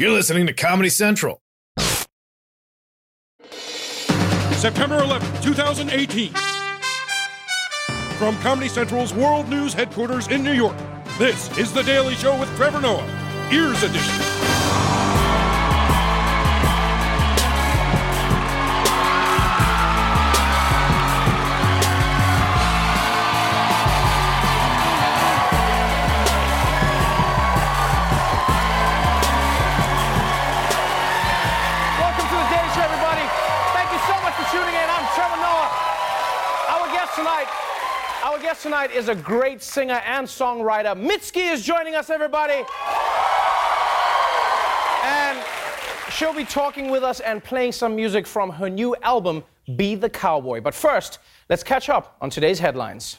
You're listening to Comedy Central. September 11, 2018. From Comedy Central's World News headquarters in New York, this is The Daily Show with Trevor Noah, Ears Edition. Tonight, our guest tonight is a great singer and songwriter. Mitski is joining us, everybody. And she'll be talking with us and playing some music from her new album, Be the Cowboy. But first, let's catch up on today's headlines.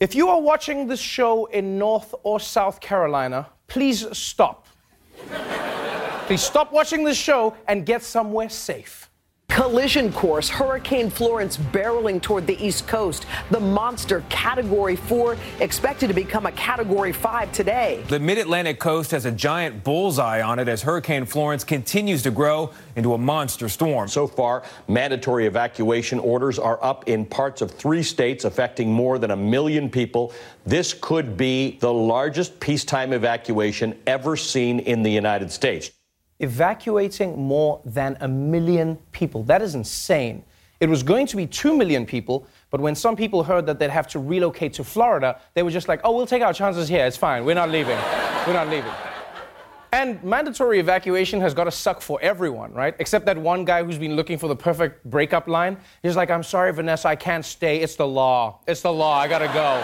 If you are watching this show in North or South Carolina, please stop. Please stop watching this show and get somewhere safe. Collision course, Hurricane Florence barreling toward the East Coast. The monster, Category 4, expected to become a Category 5 today. The mid Atlantic coast has a giant bullseye on it as Hurricane Florence continues to grow into a monster storm. So far, mandatory evacuation orders are up in parts of three states, affecting more than a million people. This could be the largest peacetime evacuation ever seen in the United States. Evacuating more than a million people. That is insane. It was going to be 2 million people, but when some people heard that they'd have to relocate to Florida, they were just like, oh, we'll take our chances here. It's fine. We're not leaving. We're not leaving. And mandatory evacuation has got to suck for everyone, right? Except that one guy who's been looking for the perfect breakup line. He's like, I'm sorry, Vanessa, I can't stay. It's the law. It's the law. I gotta go.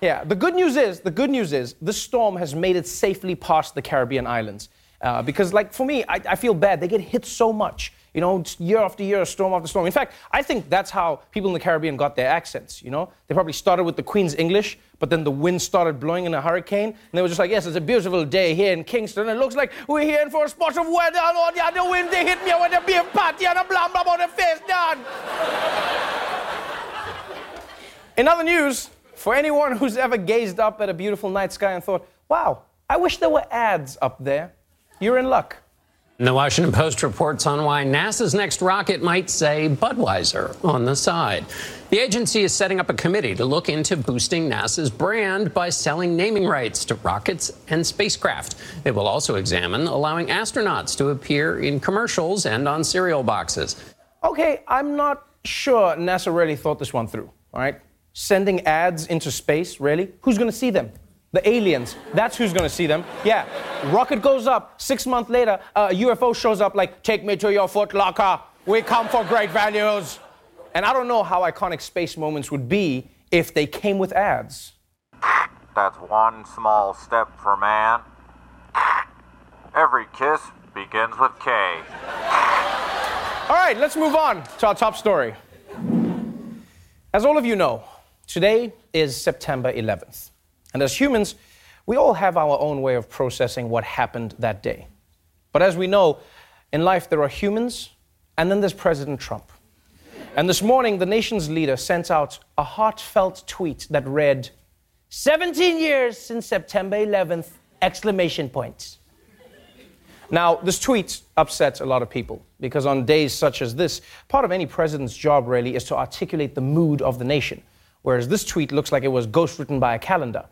Yeah, the good news is, the good news is, this storm has made it safely past the Caribbean islands. Uh, because, like, for me, I, I feel bad. They get hit so much, you know, year after year, storm after storm. In fact, I think that's how people in the Caribbean got their accents, you know? They probably started with the Queen's English, but then the wind started blowing in a hurricane, and they were just like, yes, it's a beautiful day here in Kingston. It looks like we're here for a spot of weather, and all the other wind, they hit me with a beer party and a blah, blah, blah, the face done. In other news, for anyone who's ever gazed up at a beautiful night sky and thought, wow, I wish there were ads up there, you're in luck. And the Washington Post reports on why NASA's next rocket might say Budweiser on the side. The agency is setting up a committee to look into boosting NASA's brand by selling naming rights to rockets and spacecraft. It will also examine allowing astronauts to appear in commercials and on cereal boxes. Okay, I'm not sure NASA really thought this one through, all right? Sending ads into space, really? Who's gonna see them? The aliens. That's who's gonna see them. Yeah. Rocket goes up, six months later, a UFO shows up like, take me to your foot locker. We come for great values. And I don't know how iconic space moments would be if they came with ads. That's one small step for man. Every kiss begins with K. All right, let's move on to our top story. As all of you know, today is September 11th. And as humans, we all have our own way of processing what happened that day. But as we know, in life there are humans, and then there's President Trump. And this morning, the nation's leader sent out a heartfelt tweet that read, 17 years since September 11th, exclamation points. Now, this tweet upsets a lot of people because on days such as this, part of any president's job really is to articulate the mood of the nation. Whereas this tweet looks like it was ghostwritten by a calendar.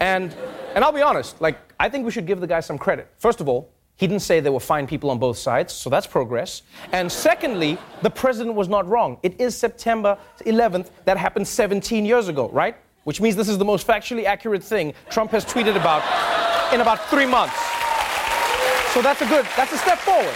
And, and I'll be honest, like, I think we should give the guy some credit. First of all, he didn't say there were fine people on both sides, so that's progress. And secondly, the president was not wrong. It is September 11th. That happened 17 years ago, right? Which means this is the most factually accurate thing Trump has tweeted about in about three months. So that's a good, that's a step forward.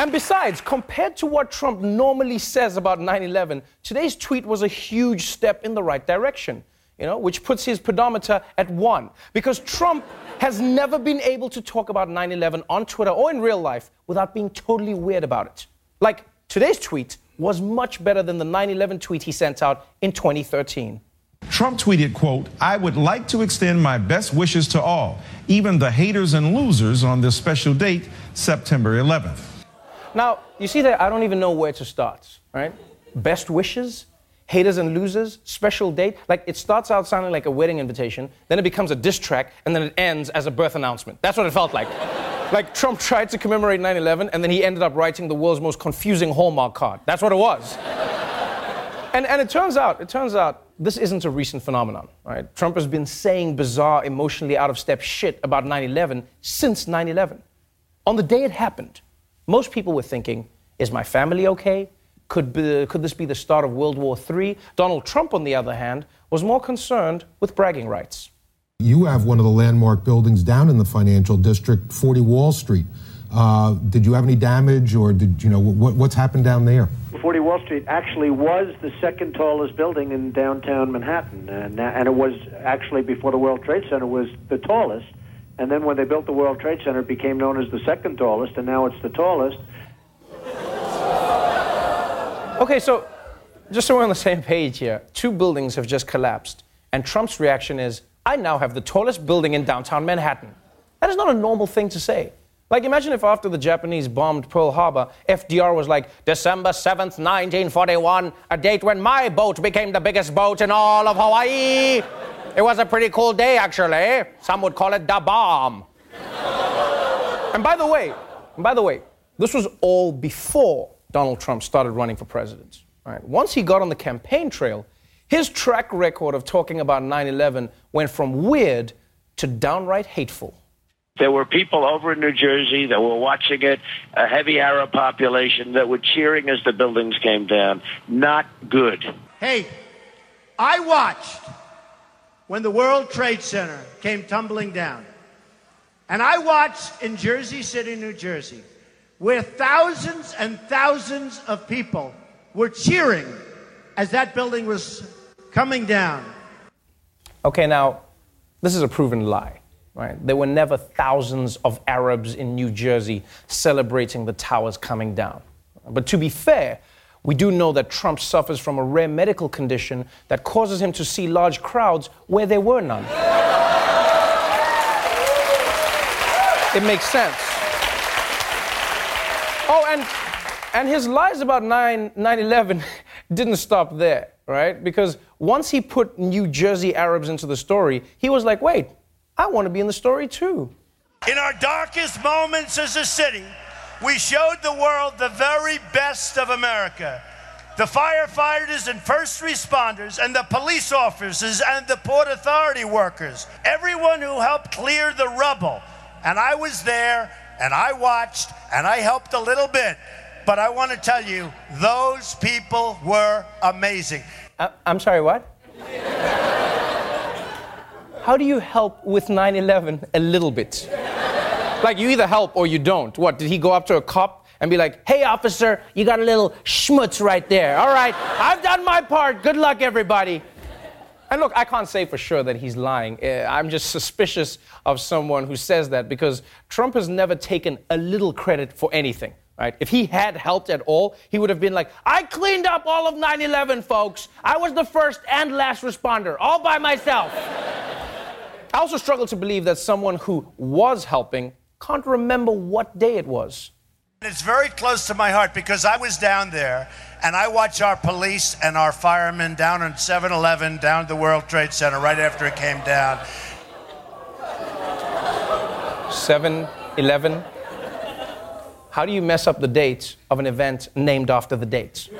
And besides, compared to what Trump normally says about 9 11, today's tweet was a huge step in the right direction, you know, which puts his pedometer at one. Because Trump has never been able to talk about 9 11 on Twitter or in real life without being totally weird about it. Like, today's tweet was much better than the 9 11 tweet he sent out in 2013. Trump tweeted, quote, I would like to extend my best wishes to all, even the haters and losers on this special date, September 11th. Now, you see that I don't even know where to start, right? Best wishes? Haters and losers, special date. Like it starts out sounding like a wedding invitation, then it becomes a diss track, and then it ends as a birth announcement. That's what it felt like. like Trump tried to commemorate 9 11, and then he ended up writing the world's most confusing Hallmark card. That's what it was. and, and it turns out, it turns out, this isn't a recent phenomenon, right? Trump has been saying bizarre, emotionally out of step shit about 9 11 since 9 11. On the day it happened, most people were thinking, is my family okay? Could, be, could this be the start of World War III? Donald Trump, on the other hand, was more concerned with bragging rights. You have one of the landmark buildings down in the financial district, 40 Wall Street. Uh, did you have any damage, or did you know what, what's happened down there? 40 Wall Street actually was the second tallest building in downtown Manhattan, and, and it was actually before the World Trade Center was the tallest. And then when they built the World Trade Center, it became known as the second tallest, and now it's the tallest. Okay, so just so we're on the same page here, two buildings have just collapsed, and Trump's reaction is, I now have the tallest building in downtown Manhattan. That is not a normal thing to say. Like, imagine if after the Japanese bombed Pearl Harbor, FDR was like, December 7th, 1941, a date when my boat became the biggest boat in all of Hawaii. It was a pretty cool day, actually. Some would call it the bomb. and by the way, by the way, this was all before Donald Trump started running for president. Right? Once he got on the campaign trail, his track record of talking about 9 11 went from weird to downright hateful. There were people over in New Jersey that were watching it, a heavy Arab population that were cheering as the buildings came down. Not good. Hey, I watched when the World Trade Center came tumbling down. And I watched in Jersey City, New Jersey, where thousands and thousands of people were cheering as that building was coming down. Okay, now, this is a proven lie, right? There were never thousands of Arabs in New Jersey celebrating the towers coming down. But to be fair, we do know that Trump suffers from a rare medical condition that causes him to see large crowds where there were none. it makes sense. Oh, and and his lies about 9 11 didn't stop there, right? Because once he put New Jersey Arabs into the story, he was like, wait, I want to be in the story too. In our darkest moments as a city, we showed the world the very best of America. The firefighters and first responders, and the police officers, and the Port Authority workers, everyone who helped clear the rubble. And I was there and I watched and I helped a little bit. But I want to tell you, those people were amazing. Uh, I'm sorry, what? How do you help with 9 11 a little bit? Like, you either help or you don't. What, did he go up to a cop and be like, hey, officer, you got a little schmutz right there. All right, I've done my part. Good luck, everybody. And look, I can't say for sure that he's lying. Uh, I'm just suspicious of someone who says that because Trump has never taken a little credit for anything. Right? If he had helped at all, he would have been like, I cleaned up all of 9 11, folks. I was the first and last responder, all by myself. I also struggle to believe that someone who was helping can't remember what day it was. It's very close to my heart because I was down there and I watch our police and our firemen down on 7 Eleven, down the World Trade Center right after it came down. 7 11. How do you mess up the dates of an event named after the dates?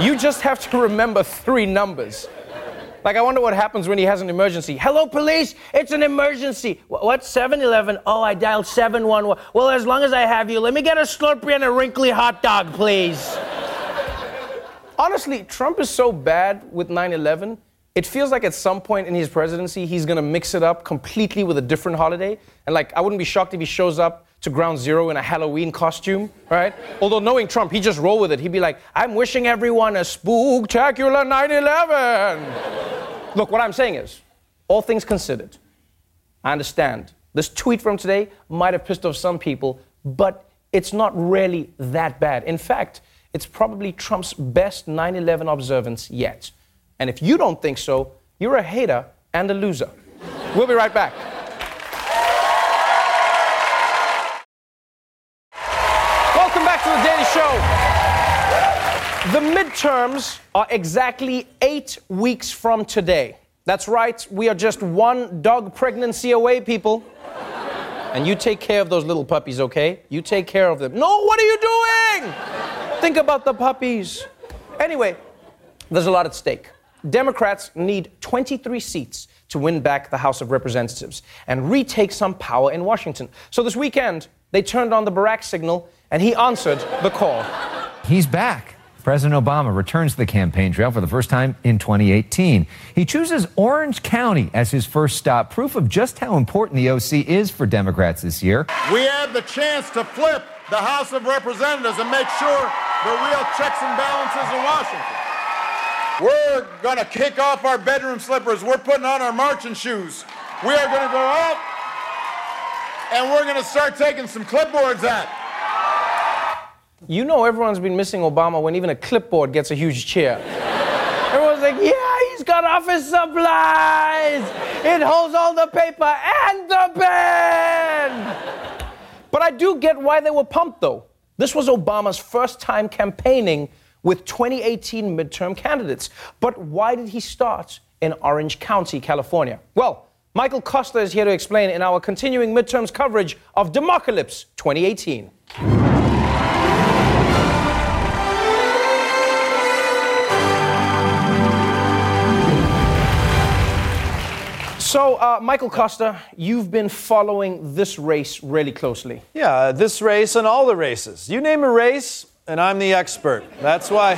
you just have to remember three numbers. Like, I wonder what happens when he has an emergency. Hello, police, it's an emergency. What, 7 Eleven? Oh, I dialed 711. Well, as long as I have you, let me get a Slurpee and a wrinkly hot dog, please. Honestly, Trump is so bad with 9 11, it feels like at some point in his presidency, he's gonna mix it up completely with a different holiday. And, like, I wouldn't be shocked if he shows up to ground zero in a Halloween costume, right? Although knowing Trump, he'd just roll with it. He'd be like, I'm wishing everyone a spooktacular 9 11. Look, what I'm saying is, all things considered, I understand. This tweet from today might have pissed off some people, but it's not really that bad. In fact, it's probably Trump's best 9 11 observance yet. And if you don't think so, you're a hater and a loser. We'll be right back. Welcome back to The midterms are exactly eight weeks from today. That's right, we are just one dog pregnancy away, people. And you take care of those little puppies, okay? You take care of them. No, what are you doing? Think about the puppies. Anyway, there's a lot at stake. Democrats need 23 seats to win back the House of Representatives and retake some power in Washington. So this weekend, they turned on the Barack signal and he answered the call. He's back. President Obama returns to the campaign trail for the first time in 2018. He chooses Orange County as his first stop, proof of just how important the OC is for Democrats this year. We have the chance to flip the House of Representatives and make sure the real checks and balances in Washington. We're going to kick off our bedroom slippers. We're putting on our marching shoes. We are going to go out and we're going to start taking some clipboards out. You know, everyone's been missing Obama when even a clipboard gets a huge cheer. Everyone's like, yeah, he's got office supplies. It holds all the paper and the pen. But I do get why they were pumped, though. This was Obama's first time campaigning with 2018 midterm candidates. But why did he start in Orange County, California? Well, Michael Kosta is here to explain in our continuing midterms coverage of Democalypse 2018. So, uh, Michael Kosta, you've been following this race really closely. Yeah, this race and all the races. You name a race, and I'm the expert. That's why,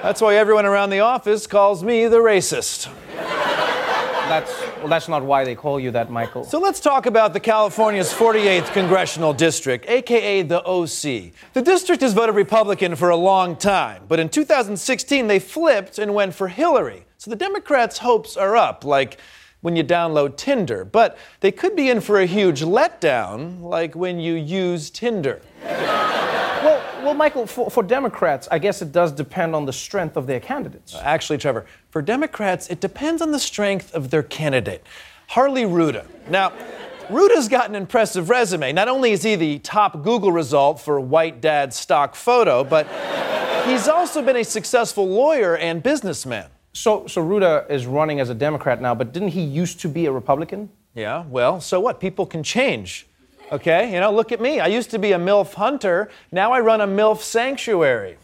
that's why everyone around the office calls me the racist. That's, well, that's not why they call you that, Michael. So let's talk about the California's 48th congressional district, aka the OC. The district has voted Republican for a long time, but in 2016 they flipped and went for Hillary. So the Democrats' hopes are up, like when you download Tinder, but they could be in for a huge letdown, like when you use Tinder. Well, well, Michael, for, for Democrats, I guess it does depend on the strength of their candidates. Uh, actually, Trevor, for Democrats, it depends on the strength of their candidate, Harley Rouda. Now, Rouda's got an impressive resume. Not only is he the top Google result for white dad stock photo, but he's also been a successful lawyer and businessman. So, so Rouda is running as a Democrat now, but didn't he used to be a Republican? Yeah, well, so what? People can change. Okay, you know, look at me. I used to be a MILF hunter. Now I run a MILF sanctuary.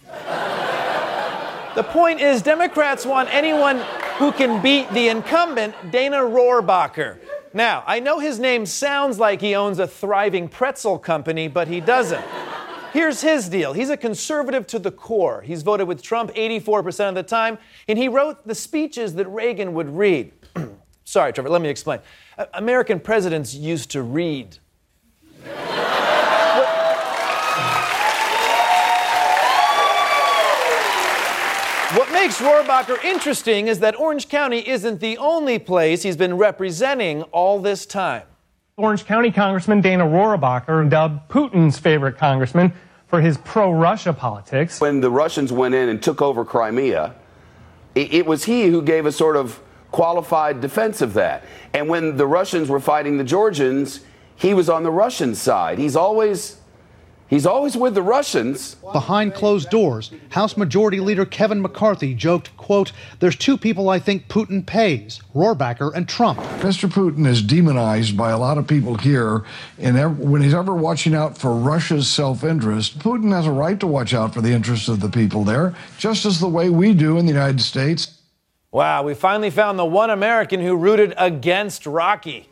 the point is, Democrats want anyone who can beat the incumbent, Dana Rohrabacher. Now, I know his name sounds like he owns a thriving pretzel company, but he doesn't. Here's his deal. He's a conservative to the core. He's voted with Trump 84% of the time, and he wrote the speeches that Reagan would read. Sorry, Trevor, let me explain. American presidents used to read. What makes Rohrabacher interesting is that Orange County isn't the only place he's been representing all this time. Orange County Congressman Dana Rohrabacher, dubbed Putin's favorite congressman for his pro Russia politics. When the Russians went in and took over Crimea, it, it was he who gave a sort of qualified defense of that. And when the Russians were fighting the Georgians, he was on the Russian side. He's always He's always with the Russians. Behind closed doors, House Majority Leader Kevin McCarthy joked, quote, there's two people I think Putin pays, Rohrabacher and Trump. Mr. Putin is demonized by a lot of people here, and when he's ever watching out for Russia's self-interest, Putin has a right to watch out for the interests of the people there, just as the way we do in the United States. Wow, we finally found the one American who rooted against Rocky.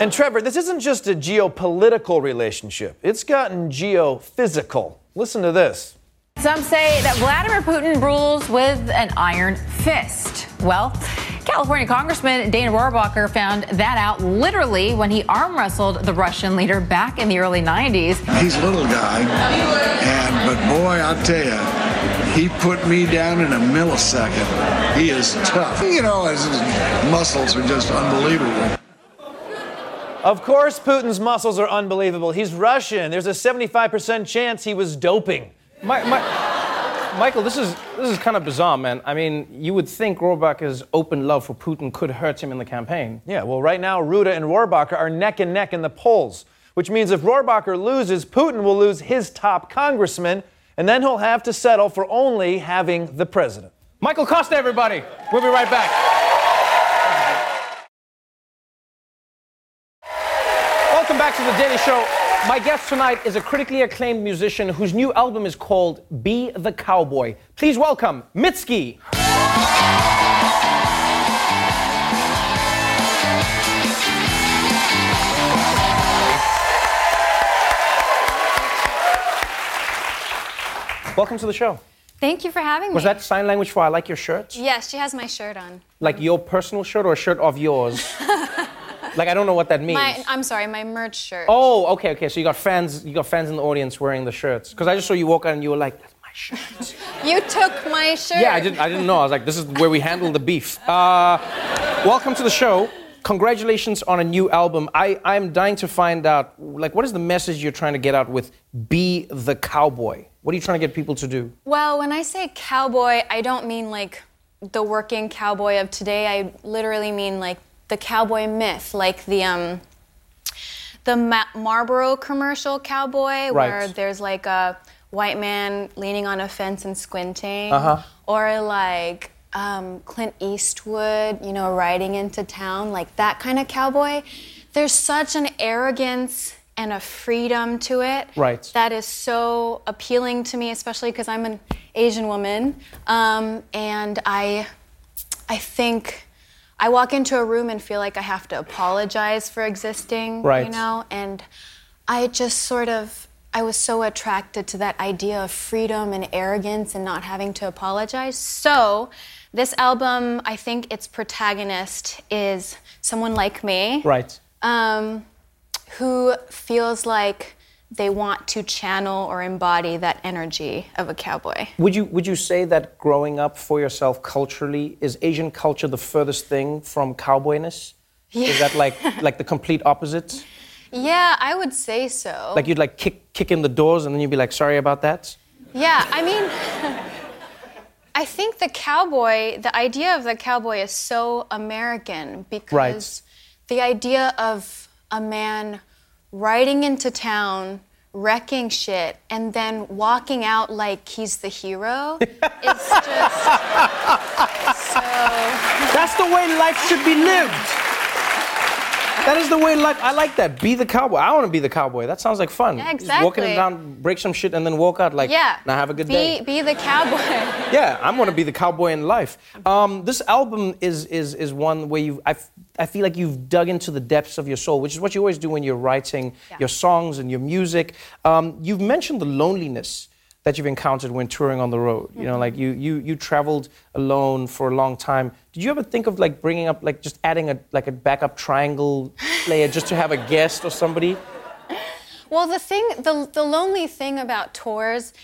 And Trevor, this isn't just a geopolitical relationship, it's gotten geophysical. Listen to this. Some say that Vladimir Putin rules with an iron fist. Well, California Congressman Dana Rohrabacher found that out literally when he arm wrestled the Russian leader back in the early 90s. He's a little guy, and but boy, I'll tell you, he put me down in a millisecond. He is tough. You know, his muscles are just unbelievable. Of course, Putin's muscles are unbelievable. He's Russian. There's a 75% chance he was doping. My, my, Michael, this is this is kind of bizarre, man. I mean, you would think Rohrabacher's open love for Putin could hurt him in the campaign. Yeah, well, right now, Rouda and Rohrabacher are neck and neck in the polls, which means if Rohrabacher loses, Putin will lose his top congressman, and then he'll have to settle for only having the president. Michael Kosta, everybody. We'll be right back. Back to the Daily Show. My guest tonight is a critically acclaimed musician whose new album is called Be the Cowboy. Please welcome Mitski. Welcome to the show. Thank you for having me. Was that sign language for I like your shirt? Yes, she has my shirt on. Like your personal shirt or a shirt of yours? like I don't know what that means. My, I'm sorry, my merch shirt. Oh, okay, okay. So you got fans, you got fans in the audience wearing the shirts. Because I just saw you walk out and you were like, "That's my shirt." You took my shirt. yeah, I didn't, I didn't know. I was like, this is where we handle the beef. Uh, welcome to the show. Congratulations on a new album. I, I'm dying to find out, like, what is the message you're trying to get out with "Be the Cowboy"? What are you trying to get people to do? Well, when I say cowboy, I don't mean like the working cowboy of today. I literally mean like the cowboy myth, like the um, the Ma- Marlboro commercial cowboy, where there's like a white man leaning on a fence and squinting, Uh-huh. or like um, Clint Eastwood, you know, riding into town, like that kind of cowboy. There's such an arrogance and a freedom to it Right. that is so appealing to me, especially because I'm an Asian woman, um, and I, I think I walk into a room and feel like I have to apologize for existing, Right. you know, and I just sort of. I was so attracted to that idea of freedom and arrogance and not having to apologize. So, this album, I think its protagonist is someone like me Right. um, who feels like they want to channel or embody that energy of a cowboy. Would you would you say that growing up for yourself culturally is Asian culture the furthest thing from cowboyness? Yeah. Is that like like the complete opposite? Yeah, I would say so. Like you'd like kick kick in the doors and then you'd be like sorry about that? yeah, I mean, I think the cowboy, the idea of the cowboy is so American because Right. the idea of a man riding into town, wrecking shit, and then walking out like he's the hero is just so. That's the way life should be lived. That is the way life. I like that. Be the cowboy. I want to be the cowboy. That sounds like fun. Yeah, Just walking exactly. it down, break some shit, and then walk out like, yeah. now have a good be, day. Be the cowboy. Yeah, I'm gonna be the cowboy in life. Um, this album is is is one where you I, I feel like you've dug into the depths of your soul, which is what you always do when you're writing your songs and your music. Um, you've mentioned the loneliness that you've encountered when touring on the road. You know, like you you you traveled alone for a long time. Did you ever think of like bringing up like just adding a like a backup triangle player just to have a guest or somebody? Well, the thing, the, the lonely thing about tours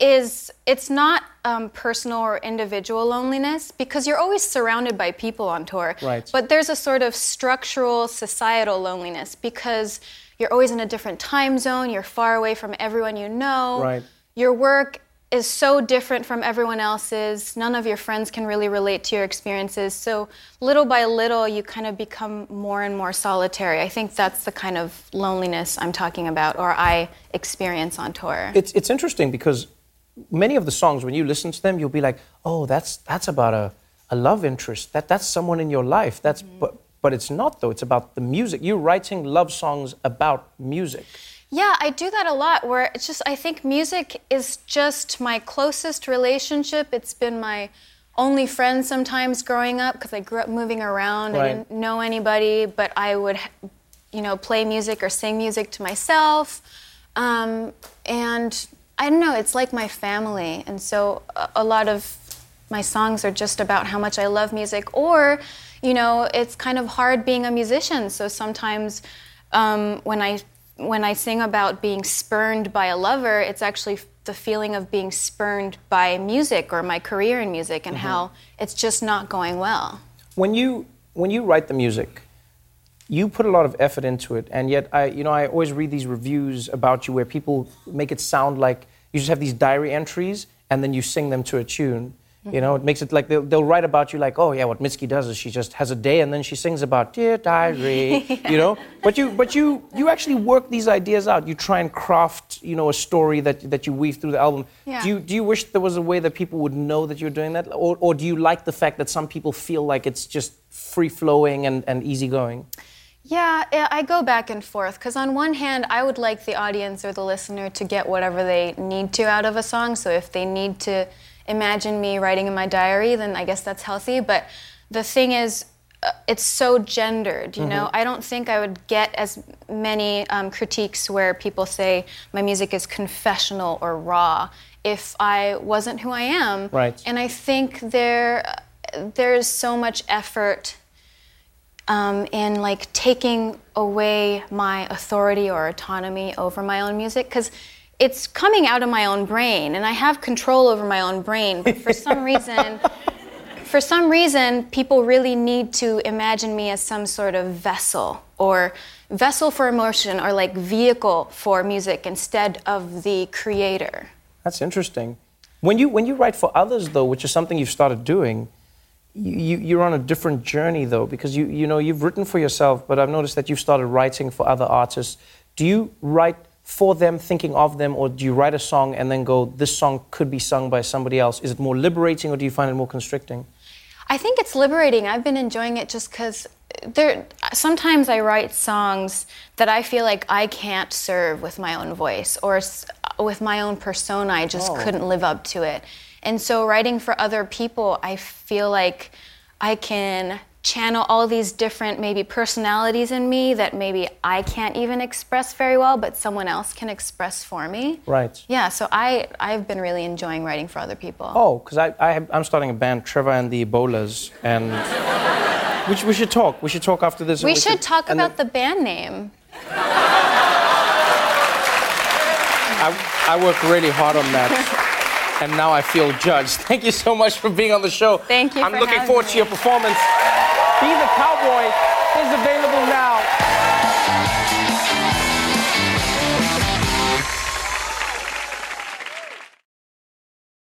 is it's not um, personal or individual loneliness because you're always surrounded by people on tour. Right. But there's a sort of structural societal loneliness because you're always in a different time zone, you're far away from everyone you know. Right. Your work is so different from everyone else's. None of your friends can really relate to your experiences. So, little by little, you kind of become more and more solitary. I think that's the kind of loneliness I'm talking about, or I experience on tour. It's it's interesting because many of the songs, when you listen to them, you'll be like, oh, that's that's about a, a love interest. That that's someone in your life. That's mm-hmm. but but it's not though. It's about the music. You're writing love songs about music. Yeah, I do that a lot where it's just, I think music is just my closest relationship. It's been my only friend sometimes growing up because I grew up moving around. I didn't know anybody, but I would, you know, play music or sing music to myself. Um, and I don't know, it's like my family. And so a, a lot of my songs are just about how much I love music, or, you know, it's kind of hard being a musician. So sometimes um, when I when I sing about being spurned by a lover, it's actually the feeling of being spurned by music or my career in music, and Mhm. how it's just not going well. When you when you write the music, you put a lot of effort into it, and yet I you know I always read these reviews about you where people make it sound like you just have these diary entries and then you sing them to a tune. You know, it makes it like they'll, they'll write about you like, oh yeah, what Mitski does is she just has a day and then she sings about dear diary, you know. But you, but you, you actually work these ideas out. You try and craft, you know, a story that that you weave through the album. Yeah. Do you do you wish there was a way that people would know that you're doing that, or or do you like the fact that some people feel like it's just free flowing and and easygoing? Yeah, I go back and forth because on one hand, I would like the audience or the listener to get whatever they need to out of a song. So if they need to imagine me writing in my diary, then I guess that's healthy. But the thing is, uh, it's so gendered, you know. Mhm. I don't think I would get as many um, critiques where people say my music is confessional or raw if I wasn't who I am. Right. And I think there, there's so much effort um, in like taking away my authority or autonomy over my own music because it's coming out of my own brain and I have control over my own brain, but for some reason, for some reason, people really need to imagine me as some sort of vessel or vessel for emotion or like vehicle for music instead of the creator. That's interesting. When you when you write for others though, which is something you've started doing, you, you you're on a different journey though because you you know you've written for yourself, but I've noticed that you've started writing for other artists. Do you write for them, thinking of them, or do you write a song and then go, this song could be sung by somebody else? Is it more liberating or do you find it more constricting? I think it's liberating. I've been enjoying it just because there. Sometimes I write songs that I feel like I can't serve with my own voice or s- with my own persona. I just Oh. couldn't live up to it. And so writing for other people, I feel like I can channel all these different maybe personalities in me that maybe I can't even express very well, but someone else can express for me. Right. Yeah, so I I've been really enjoying writing for other people. Oh, because I, I have, I'm starting a band, Trevor and the Ebolas, and we should, we should talk. We should talk after this. and we should can- talk about the band name. I, I worked really hard on that. And now I feel judged. Thank you so much for being on the show. Thank you I'm for looking forward me. to your performance. Be the Cowboy is available now.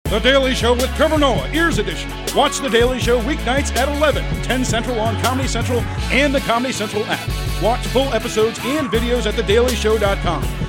The Daily Show with Trevor Noah, Ears Edition. Watch The Daily Show weeknights at 11, 10 Central on Comedy Central and the Comedy Central app. Watch full episodes and videos at thedailyshow.com.